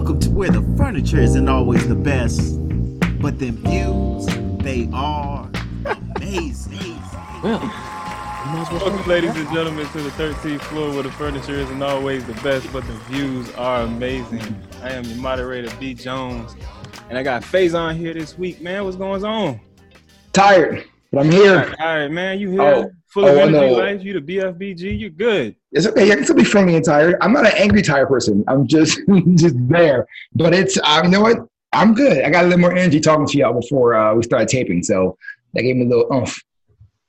Welcome to where the furniture isn't always the best, but them views, they are amazing. Well, you might as well Welcome, ladies and gentlemen, to the 13th floor where the furniture isn't always the best, but the views are amazing. I am your moderator, B. Jones, and I got Faison here this week, man. What's going on? Tired, but I'm here. All right, man. You here? Oh, Full of oh, energy, no. life. You the BFBG. You good. It's okay. I can still be friendly and tired. I'm not an angry tired person. I'm just just there. But it's um, you know what? I'm good. I got a little more energy talking to y'all before uh, we started taping, so that gave me a little oomph.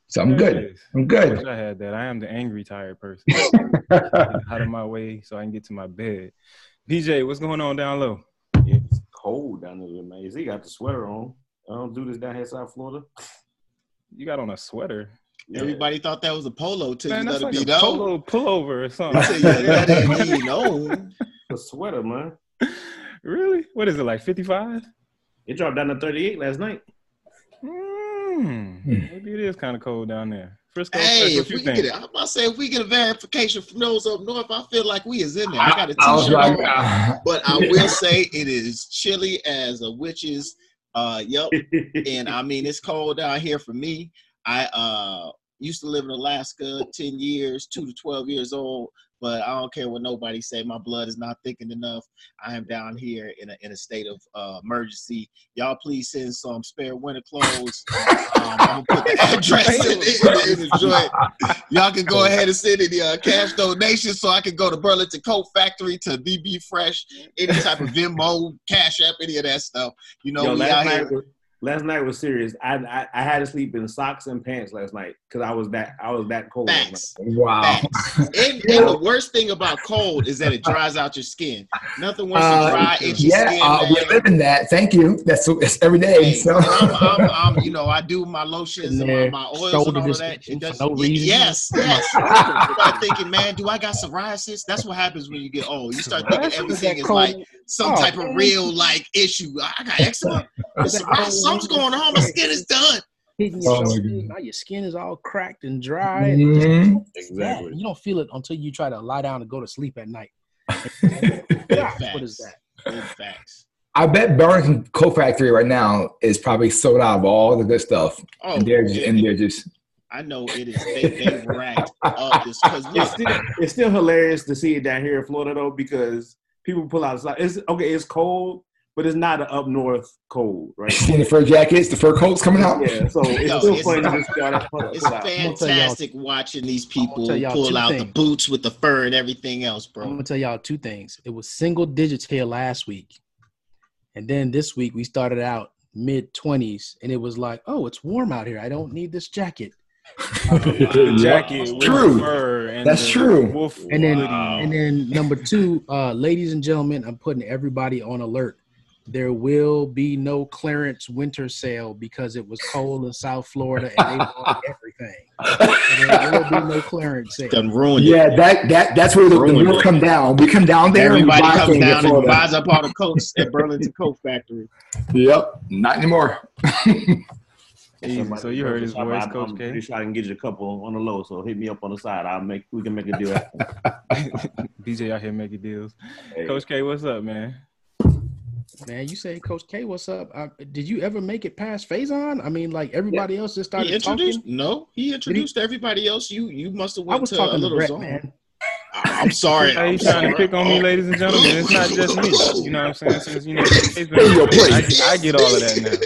So I'm There good. is. I'm I good. wish I had that. I am the angry, tired person. Out of my way so I can get to my bed. PJ, what's going on down low? It's cold down there, man. He got the sweater on. I don't do this down here, South Florida. You got on a sweater. Everybody thought that was a polo till Man, you that's let like it a be known. polo pullover or something. Till you let it be known. A sweater, man. really? What is it like 55? It dropped down to 38 last night. Mm, maybe it is kind of cold down there. Frisco, Hey, if we think? get it, I'm about to say if we get a verification from those up north, I feel like we is in there. I got a I was t-shirt like, on, uh, but I will say it is chilly as a witch's. Uh, yep. and I mean it's cold down here for me. I uh used to live in Alaska 10 years, 2 to 12 years old, but I don't care what nobody say. My blood is not thickened enough. I am down here in a in a state of uh, emergency. Y'all please send some spare winter clothes. Um, I'm gonna put the address in, in, in the joint. Y'all can go ahead and send any uh, cash donations so I can go to Burlington Coat Factory to BB Fresh, any type of Venmo, Cash App, any of that stuff. You know, Yo, we last out night, here. Was, last night was serious. I, I I had to sleep in socks and pants last night because I was that I was that cold. Facts. wow. Facts. And, and the worst thing about cold is that it dries out your skin. Nothing worse than Uh, dry, itchy yeah, skin. uh, we're living that. Thank you. That's it's every day. Hey, So I'm, I'm, I'm, you know, I do my lotions and my, my oils shoulder and all of that. It does, no reason. Yes, yes. You start thinking, man, do I got psoriasis? That's what happens when you get old. You start thinking everything is cold? like some Oh, type of real like issue. I got eczema. Is that Psoriasis. cold? Something's going on. My skin is done. your Oh, my God. now your skin is all cracked and dry. And Mhm. it's bad. You don't feel it until you try to lie down and go to sleep at night. What is that? Big facts. I bet Burlington Coat Factory right now is probably sold out of all the good stuff. Oh, and they're just, and they're just I know it is. They they racked up this because It's still it's still hilarious to see it down here in Florida though because people pull out socks. It's okay. It's cold, but it's not an up north cold, right? seeing the fur jackets, the fur coats coming out. Yeah, so it's Yo, still it's- funny to see all that pull, it's out. fantastic watching these people pull two out the boots with the fur and everything else, bro. I'm gonna tell y'all two things. It was single digits here last week, and then this week we started out mid twenties, and it was like, oh, it's warm out here. I don't need this jacket. The jacket with True. fur and That's true. Wolf And then, hoodie. and then number two, uh, ladies and gentlemen, I'm putting everybody on alert. There will be no clearance winter sale because it was cold in South Florida and they want everything. So there will be no clearance sale. Done ruined it. Yeah, that that that's where the, the Ruined whole it. come down. We come down there Everybody and buy comes things in down and buys up all the coats at Burlington Coat Factory. Yep, not anymore. Easy. So you heard his voice, I'm, Coach I'm K. pretty sure I can get you a couple on the low. So hit me up on the side. I'll make we can make a deal. BJ out here making deals. Hey. Coach K, what's up, man? Man, you say, Coach K, what's up? Uh, did you ever make it past Faison? I mean, like everybody else just He started introduced talking. no, he introduced everybody else. You you must have I went was to a talking to little Brett, zone. man. I- I'm sorry. Hey, I'm you trying to pick on me, ladies and gentlemen? It's not just me. You know what I'm saying? Since you know, it's been- In your place. I, I get all of that now.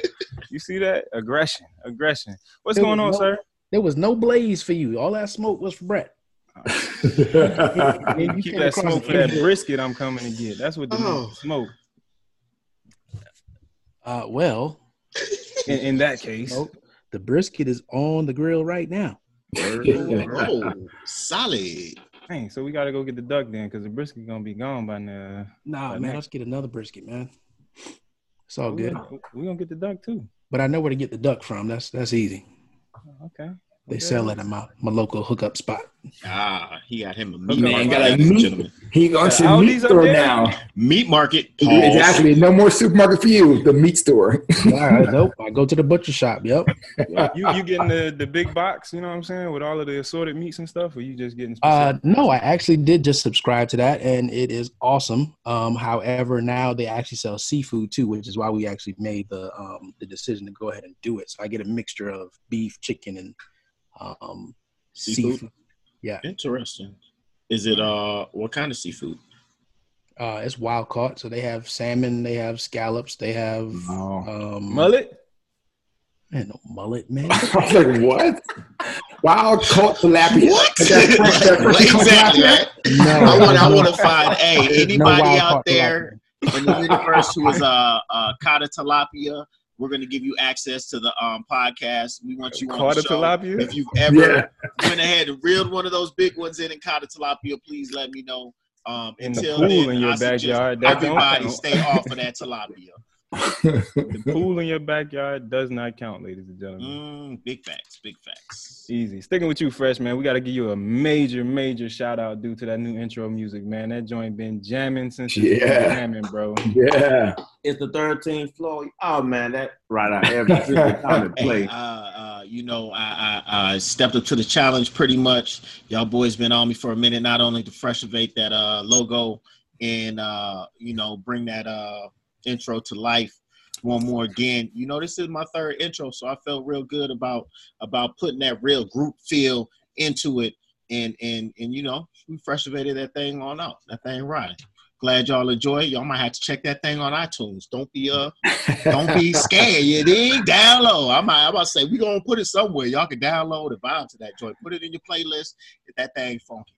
You see that aggression, aggression. What's There going on, no- sir? There was no blaze for you. All that smoke was for Brett. You you keep that smoke for that brisket I'm coming to get. That's what the Oh. smoke. Uh, well, In, in that case, smoke, the brisket is on the grill right now. Oh, solid. dang. So we got to go get the duck then, because the brisket gonna be gone by now. Nah, Right man, now. let's get another brisket, man. It's all we good. gonna, we gonna get the duck too. But I know where to get the duck from. That's that's easy. Oh, okay. They sell it at my, my local hookup spot. Ah, he got him a meat Man, market, got a meat- gentlemen. He going to Aldi's meat store now. Meat market. Pause. Exactly. No more supermarket for you. The meat store. All right, nope. I go to the butcher shop. Yep. You you getting the, the big box, you know what I'm saying, with all of the assorted meats and stuff, or you just getting Uh, no, I actually did just subscribe to that, and it is awesome. Um, however, now they actually sell seafood too, which is why we actually made the um the decision to go ahead and do it. So I get a mixture of beef, chicken, and um Seafood? seafood. Yeah, Interesting. Is it uh what kind of seafood? uh, it's wild caught. So they have salmon, they have scallops, they have Oh. um Mullet? Man, no mullet, man. I was like, what? Wild caught tilapia. What? Like that fresh- exactly. Right? No, I want. I no- want to find. Hey, there's no anybody out there tilapia. in the universe who is uh uh Kata Tilapia, we're gonna give you access to the um podcast. We want you on Caught the a show. tilapia? If you've ever Yeah. went ahead and reeled one of those big ones in and caught a tilapia, please let me know. Um, In the until pool then, in your I backyard, everybody stay off of that tilapia. The pool in your backyard does not count, ladies and gentlemen. Mm, big facts, big facts. Easy. Sticking with you, Fresh, man. We got to give you a major, major shout out due to that new intro music, man. That joint been jamming since it's been Yeah. jamming, bro. Yeah. It's the 13th floor. Oh man, that right out every single time it Hey, plays. uh, uh, you know, I, I, I stepped up to the challenge pretty much. Y'all boys been on me for a minute, not only to freshenate that uh, logo and uh, you know bring that uh, intro to life one more again. You know, this is my third intro, so I felt real good about about putting that real group feel into it, and and and you know, we freshenated that thing on out. That thing right. Glad y'all enjoy. it. Y'all might have to check that thing on iTunes. Don't be uh don't be scared. You dig? Download. I'm, I'm about to say we gonna put it somewhere. Y'all can download and vibe to that joint. Put it in your playlist. Get that thing funky.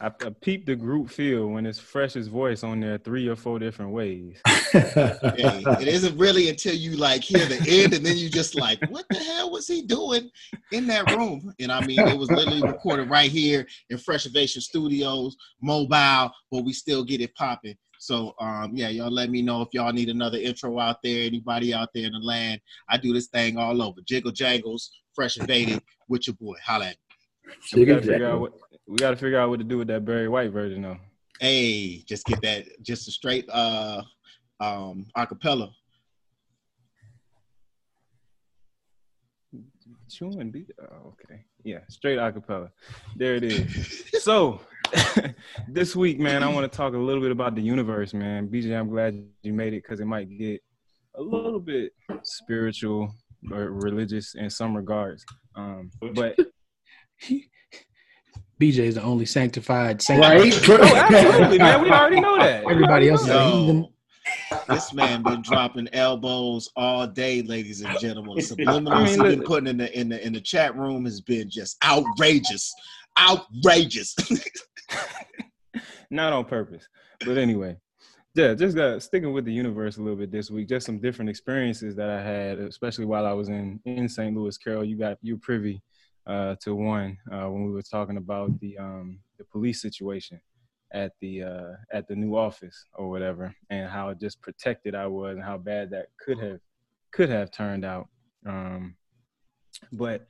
I, I peeped the group feel when it's Fresh's voice on there three or four different ways. It isn't really until you like hear the end and then you just like, what the hell was he doing in that room? And I mean, it was literally recorded right here in Freshivation Studios, mobile, but we still get it popping. So um, yeah, y'all let me know if y'all need another intro out there. Anybody out there in the land, I do this thing all over. Jiggle jangles, fresh invaded with your boy. Holla. We gotta figure out what we gotta figure out what to do with that Barry White version though. Hey, just get that, just a straight uh um acapella. Chewing beat. Oh, okay. Yeah, straight acapella. There it is. so this week, man, I want to talk a little bit about the universe, man. BJ, I'm glad you made it because it might get a little bit spiritual or religious in some regards. Um, but BJ is the only sanctified saint. Right? oh, absolutely, man. We already know that. Everybody else is know a heathen. this man been dropping elbows all day, ladies and gentlemen. The subliminals I mean, he's been putting in the in the in the chat room has been just outrageous, outrageous. not on purpose. But anyway, yeah, just got sticking with the universe a little bit this week. Just some different experiences that I had, especially while I was in in St. Louis. Carol, you got you privy uh, to one uh, when we were talking about the um, the police situation at the uh, at the new office or whatever, and how just protected I was, and how bad that could have could have turned out. Um, but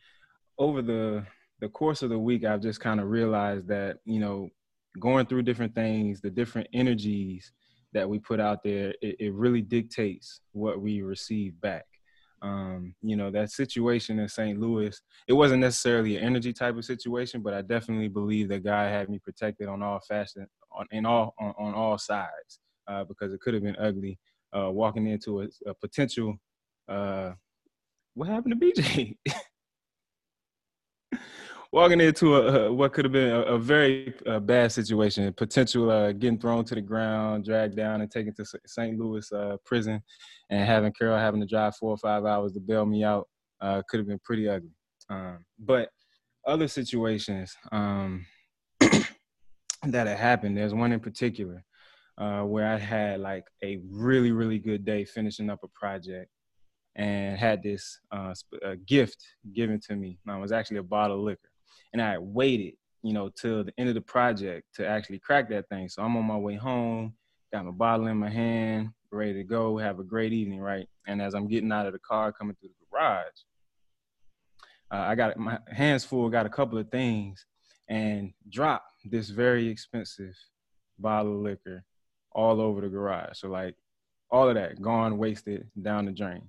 over the the course of the week, I've just kind of realized that you know going through different things, the different energies that we put out there, it, it really dictates what we receive back. Um, you know, that situation in St. Louis, it wasn't necessarily an energy type of situation, but I definitely believe that God had me protected on all fashion, on in all on, on all sides, uh, because it could have been ugly. Uh, walking into a, a potential, uh, what happened to BJ? walking into a, a what could have been a, a very bad situation, potential uh, getting thrown to the ground, dragged down, and taken to St. Louis uh, prison, and having Carol having to drive four or five hours to bail me out uh, could have been pretty ugly. Um, but other situations um, that had happened, there's one in particular uh, where I had like a really really good day finishing up a project. And had this uh, uh, gift given to me. It was actually a bottle of liquor and I waited, you know, till the end of the project to actually crack that thing. So I'm on my way home, got my bottle in my hand, ready to go, have a great evening, right? And as I'm getting out of the car, coming through the garage, uh, I got my hands full, got a couple of things, and drop this very expensive bottle of liquor all over the garage. So like all of that gone, wasted, down the drain.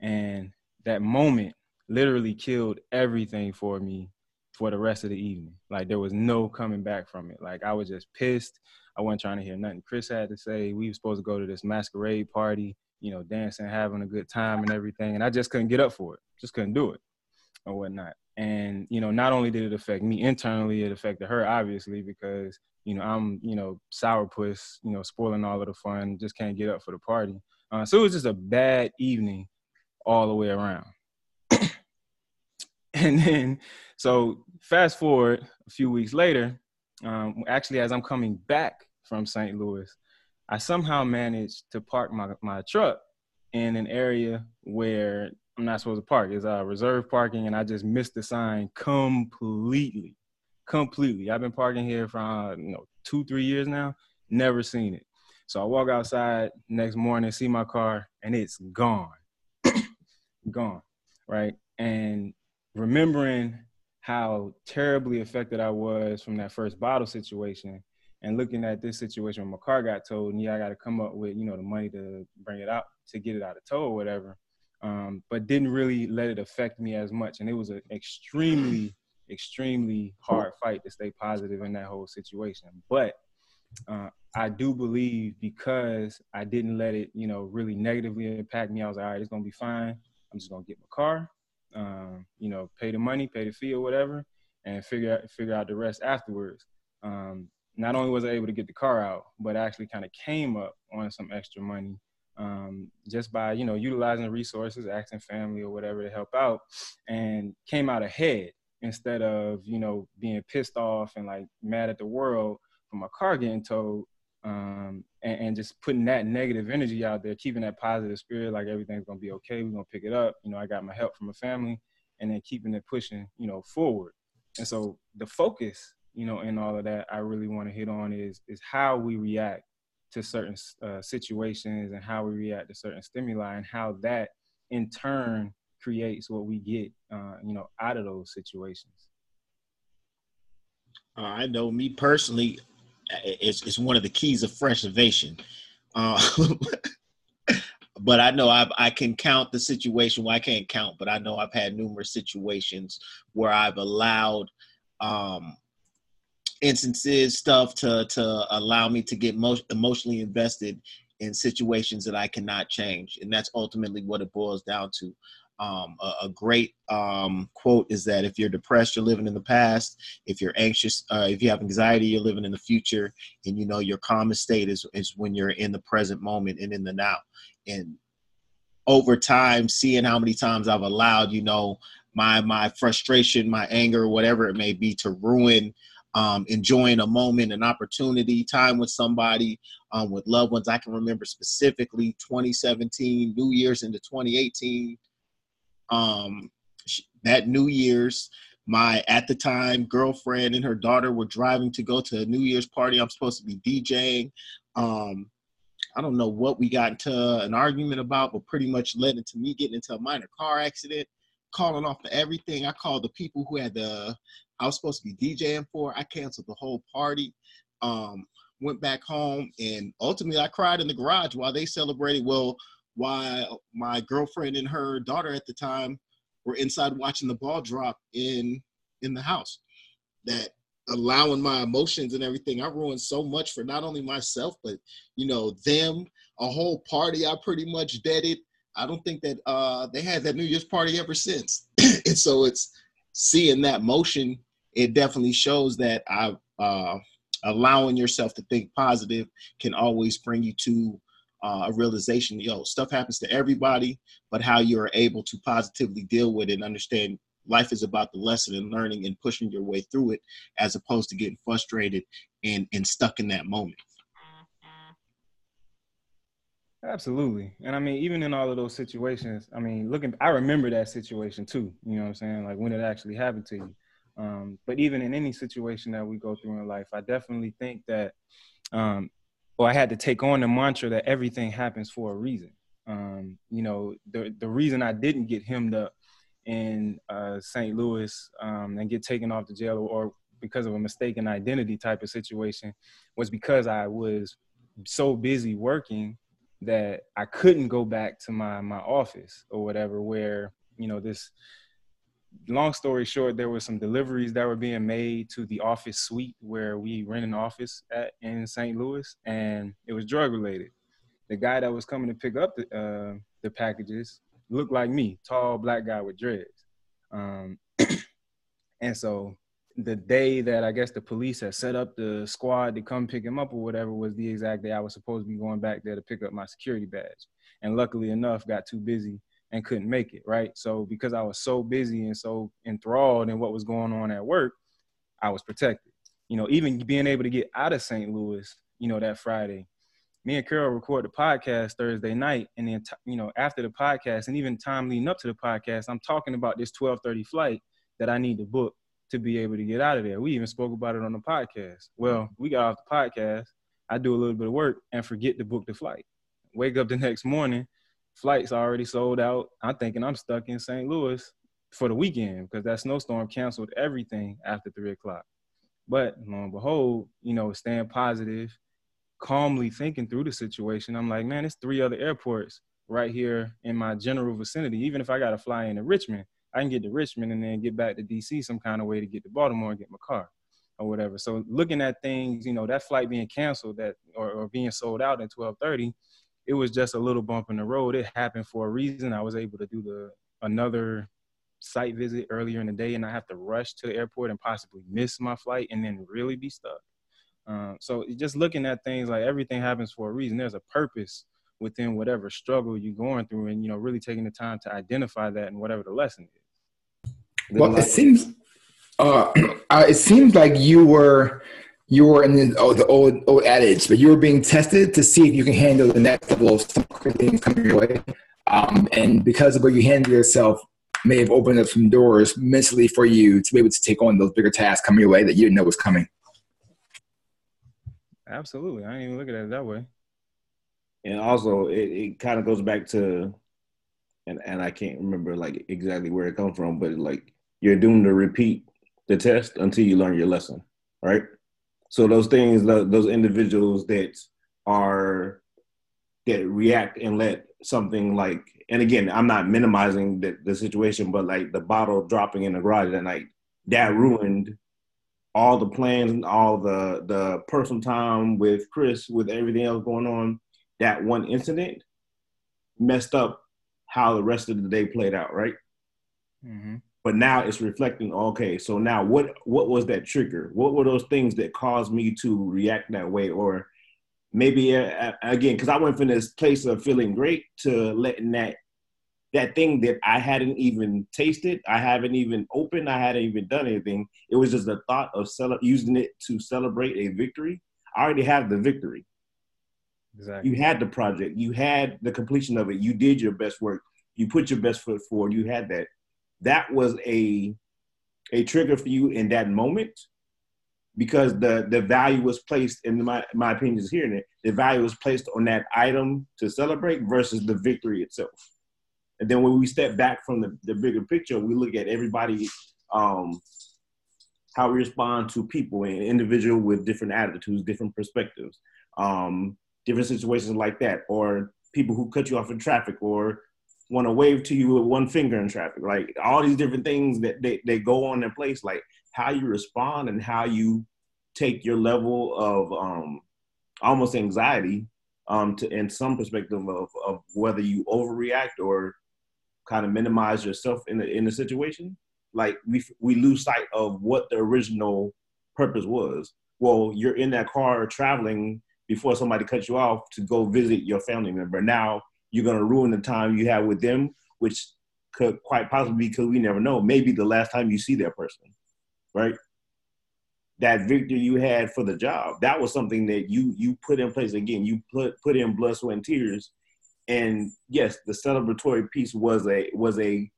And that moment literally killed everything for me for the rest of the evening. Like there was no coming back from it. Like I was just pissed. I wasn't trying to hear nothing Chris had to say. We were supposed to go to this masquerade party, you know, dancing, having a good time and everything. And I just couldn't get up for it. Just couldn't do it or whatnot. And, you know, not only did it affect me internally, it affected her obviously because, you know, I'm, you know, sourpuss, you know, spoiling all of the fun, just can't get up for the party. Uh, so it was just a bad evening all the way around. and then, so fast forward a few weeks later, um, actually, as I'm coming back from St. Louis, I somehow managed to park my, my truck in an area where I'm not supposed to park. It's uh, reserve parking, and I just missed the sign completely. Completely. I've been parking here for uh, you know two, three years now. Never seen it. So I walk outside next morning, see my car, and it's gone. gone. Right. And remembering how terribly affected I was from that first bottle situation and looking at this situation when my car got towed and yeah, I got to come up with, you know, the money to bring it out to get it out of tow or whatever. Um, but didn't really let it affect me as much. And it was an extremely, extremely hard fight to stay positive in that whole situation. But uh, I do believe because I didn't let it, you know, really negatively impact me, I was like, all right, it's gonna be fine. I'm just gonna get my car um, you know, pay the money, pay the fee or whatever, and figure out figure out the rest afterwards. Um, not only was I able to get the car out, but actually kind of came up on some extra money um, just by you know utilizing resources, asking family or whatever to help out, and came out ahead instead of you know being pissed off and like mad at the world for my car getting towed um, and, and, just putting that negative energy out there, keeping that positive spirit, like everything's gonna be okay. We're gonna pick it up. You know, I got my help from a family, and then keeping it pushing, you know, forward. And so the focus, you know, in all of that, I really want to hit on is is how we react to certain uh, situations and how we react to certain stimuli, and how that in turn creates what we get, uh, you know, out of those situations. Uh, I know me personally, it's, it's one of the keys of fresh innovation. Uh, but I know I've, I can count the situation. Well, I can't count, but I know I've had numerous situations where I've allowed um, instances, stuff to to allow me to get most emotionally invested in situations that I cannot change, and that's ultimately what it boils down to. Um, a, a, great um, quote is that if you're depressed, you're living in the past. If you're anxious, uh, if you have anxiety, you're living in the future. And you know your calmest state is is when you're in the present moment and in the now. And over time, seeing how many times I've allowed, you know, my my frustration, my anger, whatever it may be, to ruin um, enjoying a moment, an opportunity, time with somebody, um, with loved ones. I can remember specifically 2017, New Year's into 2018 um, that New Year's, my at the time girlfriend and her daughter were driving to go to a New Year's party. I'm supposed to be DJing. Um, I don't know what we got into an argument about, but pretty much led into me getting into a minor car accident, calling off everything. I called the people who had the I was supposed to be DJing for. I canceled the whole party. Um, went back home and ultimately I cried in the garage while they celebrated. Well, while my girlfriend and her daughter at the time were inside watching the ball drop in in the house. That allowing my emotions and everything, I ruined so much for not only myself, but you know, them, a whole party I pretty much deaded. I don't think that uh, they had that New Year's party ever since. and so it's seeing that motion, it definitely shows that I uh, allowing yourself to think positive can always bring you to uh, a realization, yo, stuff happens to everybody, but how you're able to positively deal with it and understand life is about the lesson and learning and pushing your way through it as opposed to getting frustrated and, and stuck in that moment. Absolutely. And I mean, even in all of those situations, I mean, looking, I remember that situation too, you know what I'm saying? Like when it actually happened to you. Um, but even in any situation that we go through in life, I definitely think that um, or I had to take on the mantra that everything happens for a reason. Um, you know, the the reason I didn't get hemmed up in uh, St. Louis um, and get taken off the jail or because of a mistaken identity type of situation was because I was so busy working that I couldn't go back to my my office or whatever where you know this long story short there were some deliveries that were being made to the office suite where we rent an office at in St. Louis and it was drug related the guy that was coming to pick up the uh, the packages looked like me tall black guy with dreads um, and so the day that I guess the police had set up the squad to come pick him up or whatever was the exact day I was supposed to be going back there to pick up my security badge. And luckily enough, got too busy and couldn't make it, right? So because I was so busy and so enthralled in what was going on at work, I was protected. You know, even being able to get out of St. Louis, you know, that Friday. Me and Carol record the podcast Thursday night, and then you know after the podcast, and even time leading up to the podcast, I'm talking about this 12:30 flight that I need to book to be able to get out of there. We even spoke about it on the podcast. Well, we got off the podcast. I do a little bit of work and forget to book the flight. Wake up the next morning, flight's already sold out. I'm thinking I'm stuck in St. Louis for the weekend because that snowstorm canceled everything after three o'clock. But lo and behold, you know, staying positive, calmly thinking through the situation, I'm like, man, it's three other airports right here in my general vicinity. Even if I got to fly into Richmond, I can get to Richmond and then get back to DC some kind of way to get to Baltimore and get my car or whatever. So looking at things, you know, that flight being canceled that or, or being sold out at 1230, it was just a little bump in the road. It happened for a reason. I was able to do the another site visit earlier in the day and I have to rush to the airport and possibly miss my flight and then really be stuck. Um, so just looking at things like everything happens for a reason. There's a purpose within whatever struggle you're going through and, you know, really taking the time to identify that and whatever the lesson is. Well, it seems uh, uh, it seems like you were you were in the, oh, the old old adage, but you were being tested to see if you can handle the next level of some things coming your way. Um, and because of what you handled yourself, may have opened up some doors mentally for you to be able to take on those bigger tasks coming your way that you didn't know was coming. Absolutely, I didn't even look at it that way. And also, it, it kind of goes back to, and and I can't remember like exactly where it comes from, but like you're doomed to repeat the test until you learn your lesson, right? So those things, those individuals that are that react and let something like, and again, I'm not minimizing the, the situation, but like the bottle dropping in the garage that night, that ruined all the plans, and all the the personal time with Chris, with everything else going on. That one incident messed up how the rest of the day played out, right? Mm-hmm but now it's reflecting okay so now what what was that trigger? What were those things that caused me to react that way? Or maybe uh, again because i went from this place of feeling great to letting that that thing that i hadn't even tasted i haven't even opened i hadn't even done anything. It was just the thought of cele- using it to celebrate a victory. I already have the victory. Exactly. you had the project. You had the completion of it. You did your best work. You put your best foot forward. You had that that was a a trigger for you in that moment because the the value was placed in my my opinion is hearing it the value was placed on that item to celebrate versus the victory itself. And then when we step back from the, the bigger picture we look at everybody um how we respond to people and individual with different attitudes different perspectives um different situations like that or people who cut you off in traffic or want to wave to you with one finger in traffic. Like all these different things that they, they go on in place, like how you respond and how you take your level of um, almost anxiety um, to in some perspective of, of whether you overreact or kind of minimize yourself in the in the situation. Like we we lose sight of what the original purpose was. Well, you're in that car traveling before somebody cuts you off to go visit your family member. Now you're going to ruin the time you have with them, which could quite possibly because we never know. Maybe the last time you see that person, right? That victory you had for the job, that was something that you you put in place again. You put put in blood, sweat, and tears, and yes, the celebratory piece was a was a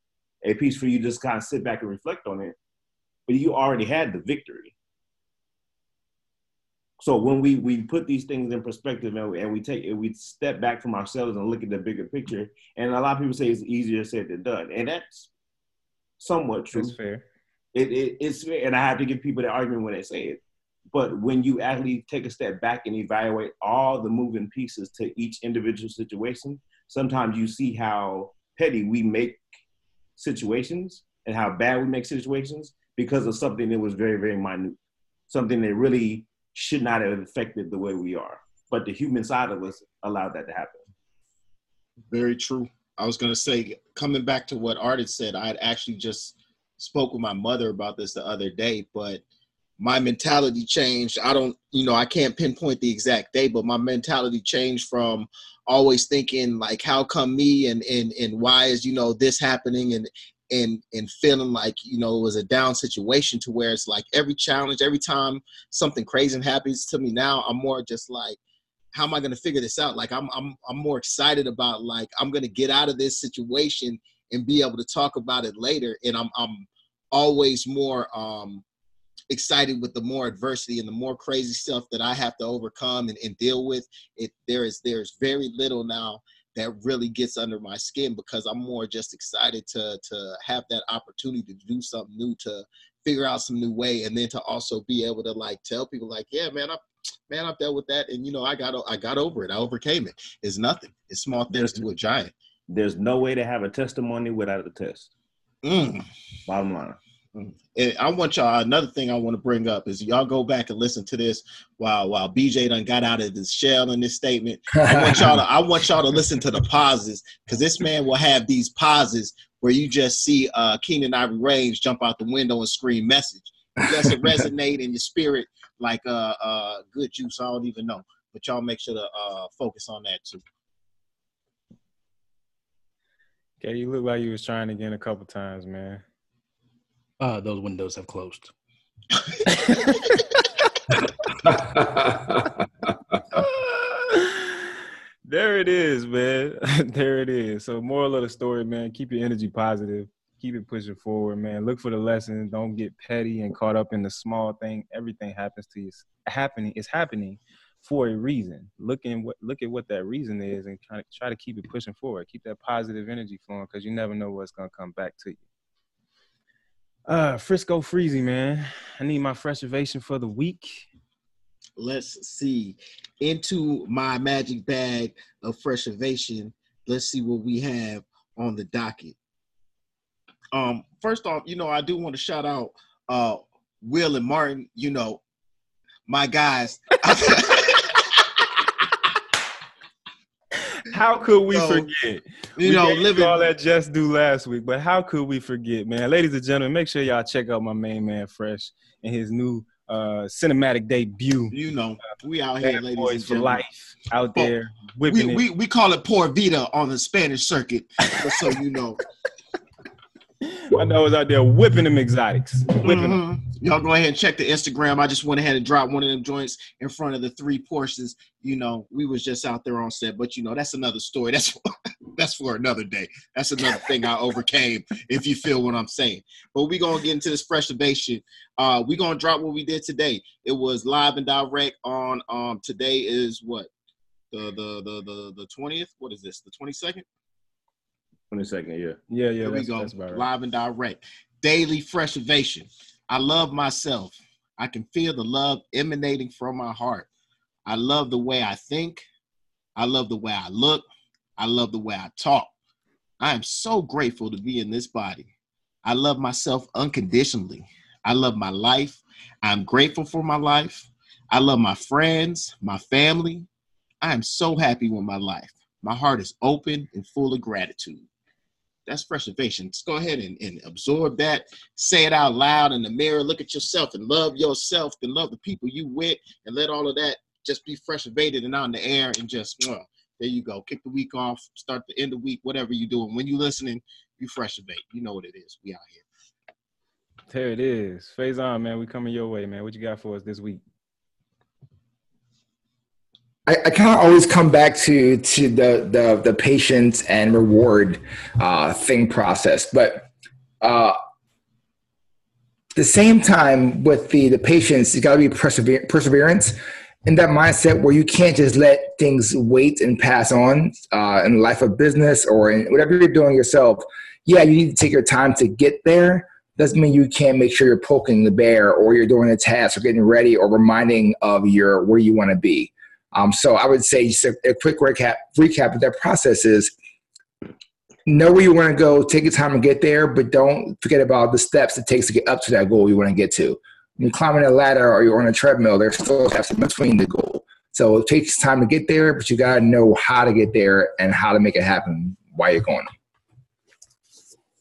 a piece for you to just kind of sit back and reflect on it. But you already had the victory so when we we put these things in perspective and we, and we take we step back from ourselves and look at the bigger picture and a lot of people say it's easier said than done and that's somewhat true. That's fair. It, it, it's and I have to give people the argument when they say it. But when you actually take a step back and evaluate all the moving pieces to each individual situation, sometimes you see how petty we make situations and how bad we make situations because of something that was very, very minute, something that really should not have affected the way we are. But the human side of us allowed that to happen. Very true. I was gonna say, coming back to what Art had said, I had actually just spoke with my mother about this the other day, but my mentality changed. I don't, you know, I can't pinpoint the exact day, but my mentality changed from always thinking like, how come me and and and why is you know this happening and and and feeling like you know it was a down situation to where it's like every challenge, every time something crazy happens to me now, I'm more just like, how am I going to figure this out? Like I'm I'm I'm more excited about like I'm going to get out of this situation and be able to talk about it later, and I'm I'm always more um excited with the more adversity and the more crazy stuff that I have to overcome and, and deal with. It there is there's very little now that really gets under my skin because I'm more just excited to to have that opportunity to do something new, to figure out some new way, and then to also be able to like tell people like, yeah, man, I man, I've dealt with that, and you know, I got I got over it. I overcame it. It's nothing. It's small things to a giant. There's no way to have a testimony without a test. Mm. Bottom line. And I want y'all another thing I want to bring up is y'all go back and listen to this while while BJ done got out of his shell in this statement. I want y'all to I want y'all to listen to the pauses because this man will have these pauses where you just see uh Keenen Ivory Wayans jump out the window and scream message. It doesn't resonate in your spirit like uh uh good juice. I don't even know. But y'all make sure to uh focus on that too. Okay, you look like you was trying again a couple times, man. Uh, those windows have closed. there it is, man. there it is. So, moral of the story, man, keep your energy positive. Keep it pushing forward, man. Look for the lessons. Don't get petty and caught up in the small thing. Everything happens to you. It's happening. It's happening for a reason. Look in what look at what that reason is and try to try to keep it pushing forward. Keep that positive energy flowing because you never know what's gonna come back to you. Uh Frisco Freezy, man. I need my freshivation for the week. Let's see. Into my magic bag of freshivation. Let's see what we have on the docket. Um, first off, you know, I do want to shout out uh Will and Martin, you know, my guys. How could we So, forget? you we know, living all that just do last week, but how could we forget, man? Ladies and gentlemen, make sure y'all check out my main man Fresh and his new uh cinematic debut. you know, we out here, ladies Boys and for life out Oh, there We, whipping it. we we call it Por Vida on the Spanish circuit, just so you know. I know it's out there whipping them exotics, whipping them. Y'all go ahead and check the Instagram. I just went ahead and dropped one of them joints in front of the three portions. You know, we was just out there on set, but you know, that's another story. That's for, that's for another day. That's another thing I overcame, if you feel what I'm saying. But we gonna get into this preservation. Uh, we gonna drop what we did today. It was live and direct on um today is what the the the the the twentieth. What is this? The twenty second. Twenty second, yeah. Yeah, yeah, Here we go. that's about right. Live and direct. Daily freshivation. I love myself. I can feel the love emanating from my heart. I love the way I think. I love the way I look. I love the way I talk. I am so grateful to be in this body. I love myself unconditionally. I love my life. I'm grateful for my life. I love my friends, my family. I am so happy with my life. My heart is open and full of gratitude that's preservation. Just go ahead and, and absorb that. Say it out loud in the mirror. Look at yourself and love yourself and love the people you with and let all of that just be preservated and on the air and just mwah, there you go. Kick the week off, start the end of the week, whatever you're doing. When you're listening, you preservate. You know what it is. We out here. There it is. Phase on, man. We coming your way, man. What you got for us this week? I, I kind of always come back to to the the, the patience and reward uh, thing process, but uh, the same time with the the patience, you got to be persever- perseverance in that mindset where you can't just let things wait and pass on uh, in life of business or in whatever you're doing yourself. yeah, you need to take your time to get there. Doesn't mean you can't make sure you're poking the bear or you're doing a task or getting ready or reminding of your where you want to be. Um, so I would say just a, a quick recap recap of that process is know where you want to go, take your time to get there, but don't forget about the steps it takes to get up to that goal you want to get to. When you're climbing a ladder or you're on a treadmill, there's still steps in between the goal. So it takes time to get there, but you got to know how to get there and how to make it happen while you're going.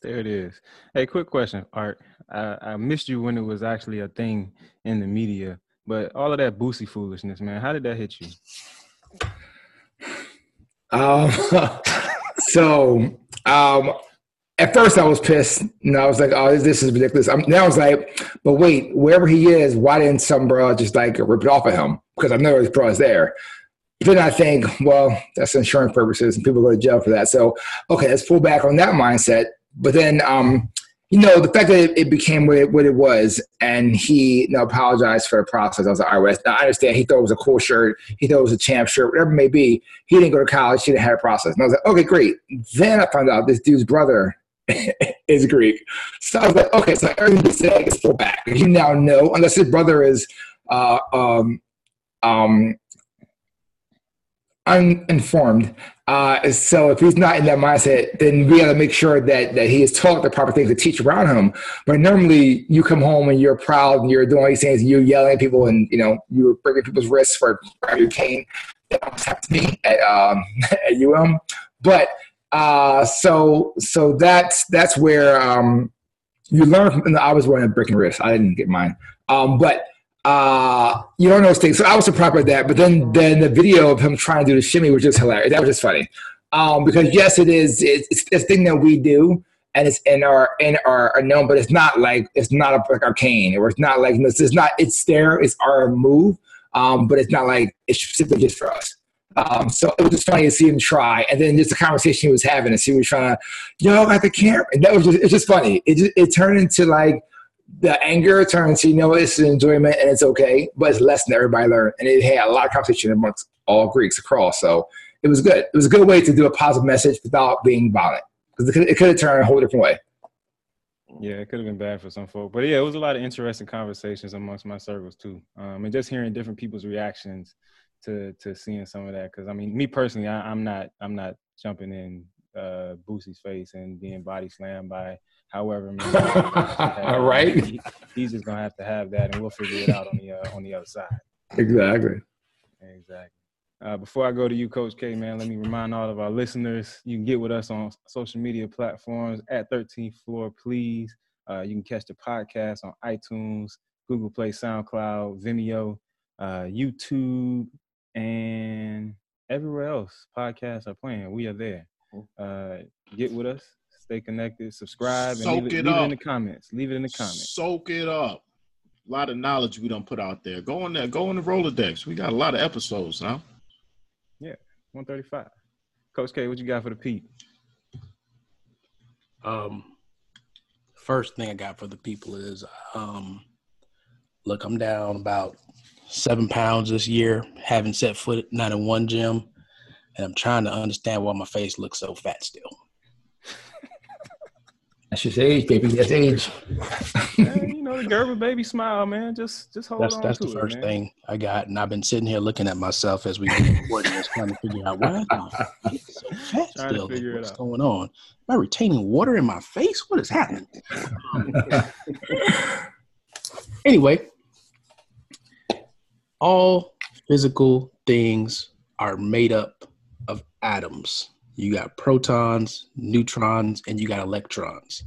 There it is. Hey, quick question, Art. I, I missed you when it was actually a thing in the media, but all of that Boosie foolishness, man, how did that hit you? Um, so um, at first I was pissed. And I was like, oh, this is ridiculous. I'm, now I was like, but wait, wherever he is, why didn't some bro just like rip it off of him? Because I know his bro is there. Then I think, well, that's insurance purposes and people go to jail for that. So, okay, let's pull back on that mindset. But then, um, you know, the fact that it, became what it, what it, was, and he you know, apologized for the process. I was like, all right, I understand. He thought it was a cool shirt. He thought it was a champ shirt, whatever it may be. He didn't go to college. He didn't have a process. And I was like, okay, great. Then I found out this dude's brother is Greek. So I was like, okay, so everything said is full back. You now know, unless his brother is uh, um, um, uninformed. Uh, so if he's not in that mindset, then we got to make sure that that he is taught the proper things to teach around him. But normally, you come home and you're proud and you're doing all these things, you're yelling at people, and you know you're breaking people's wrists for your cane. That almost happened to me at um, at UM. But uh, so so that's that's where um, you learn. From, I was wearing a breaking wrist. I didn't get mine. Um, but uh, you don't know those things. So I was surprised by that. But then, then the video of him trying to do the shimmy was just hilarious. That was just funny. Um, because yes, it is. It's, it's thing that we do, and it's in our in our, known, but it's not like it's not a, like arcane, or it's not like it's, it's not. It's there. It's our move. Um, but it's not like it's specifically just for us. Um, so it was just funny to see him try, and then just the conversation he was having, and see he was trying to, yo, at the camera. And that was just, it's just funny. It just, it turned into like the anger turns to you know it's an enjoyment and it's okay, but it's less than everybody learned, and it had a lot of conversation amongst all Greeks across. So it was good. It was a good way to do a positive message without being violent because it could have turned a whole different way. Yeah, it could have been bad for some folks, but yeah, it was a lot of interesting conversations amongst my circles too, um, and just hearing different people's reactions to to seeing some of that. Because I mean, me personally, I, am not I'm not jumping in uh, Boosie's face and being body slammed by however All right. He, he's just gonna have to have that, and we'll figure it out on the uh, on the other side. Exactly. Exactly. Uh, before I go to you, Coach K, man, let me remind all of our listeners you can get with us on social media platforms at 13th Floor, please. Uh, you can catch the podcast on iTunes, Google Play, SoundCloud, Vimeo, uh, YouTube, and everywhere else podcasts are playing. We are there. Uh, get with us Stay connected. Subscribe. And Soak leave it, it leave up. it in the comments. Leave it in the comments. Soak it up. A lot of knowledge we don't put out there. Go on there. Go on the Rolodex. We got a lot of episodes now. Yeah, 135. Coach K, what you got for the people? Um, first thing I got for the people is, um, look, I'm down about seven pounds this year. Haven't set foot not in one gym, and I'm trying to understand why my face looks so fat still. That's just age, baby. That's age. man, you know the Gerber baby smile, man. Just just hold that's, on. That's to the it, first man. thing I got, and I've been sitting here looking at myself as we recording this, trying to figure out why am so fat Trying still. figure What's out. going on? Am I retaining water in my face? What is happening? Anyway, all physical things are made up of atoms. You got protons, neutrons, and you got electrons.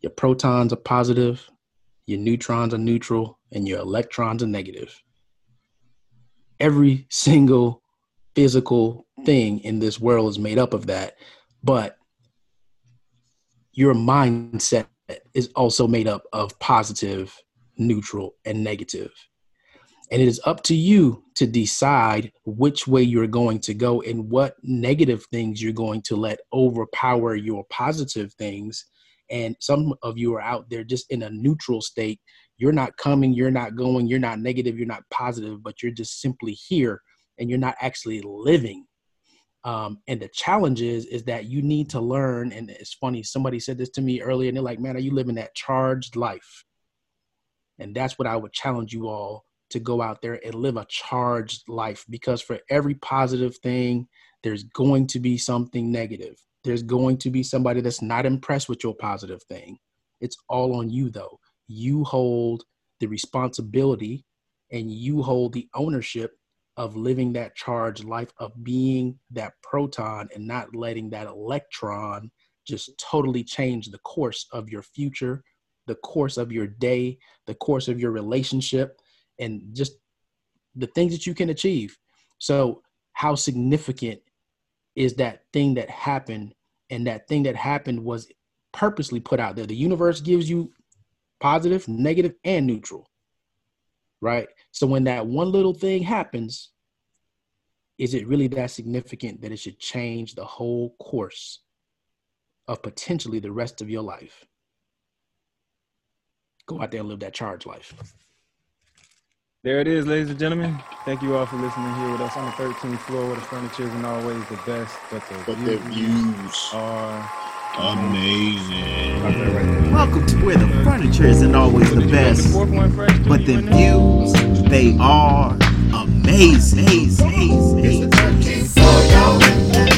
Your protons are positive, your neutrons are neutral, and your electrons are negative. Every single physical thing in this world is made up of that, but your mindset is also made up of positive, neutral, and negative. And it is up to you to decide which way you're going to go and what negative things you're going to let overpower your positive things. And some of you are out there just in a neutral state. You're not coming, you're not going, you're not negative, you're not positive, but you're just simply here and you're not actually living. Um, and the challenge is, is that you need to learn. And it's funny, somebody said this to me earlier, and they're like, "Man, are you living that charged life?" And that's what I would challenge you all to go out there and live a charged life because for every positive thing, there's going to be something negative. There's going to be somebody that's not impressed with your positive thing. It's all on you, though. You hold the responsibility and you hold the ownership of living that charged life, of being that proton and not letting that electron just totally change the course of your future, the course of your day, the course of your relationship, and just the things that you can achieve. So, how significant is that thing that happened? And that thing that happened was purposely put out there. The universe gives you positive, negative, and neutral. Right. So, when that one little thing happens, is it really that significant that it should change the whole course of potentially the rest of your life? Go out there and live that charge life. There it is, ladies and gentlemen. Thank you all for listening here with us on the 13th floor where the furniture isn't always the best, but the But the views are amazing. Welcome to where the furniture isn't always the Did you make the best, fourth one fresh? Did but the views, they are amazing. amazing. It's the 13th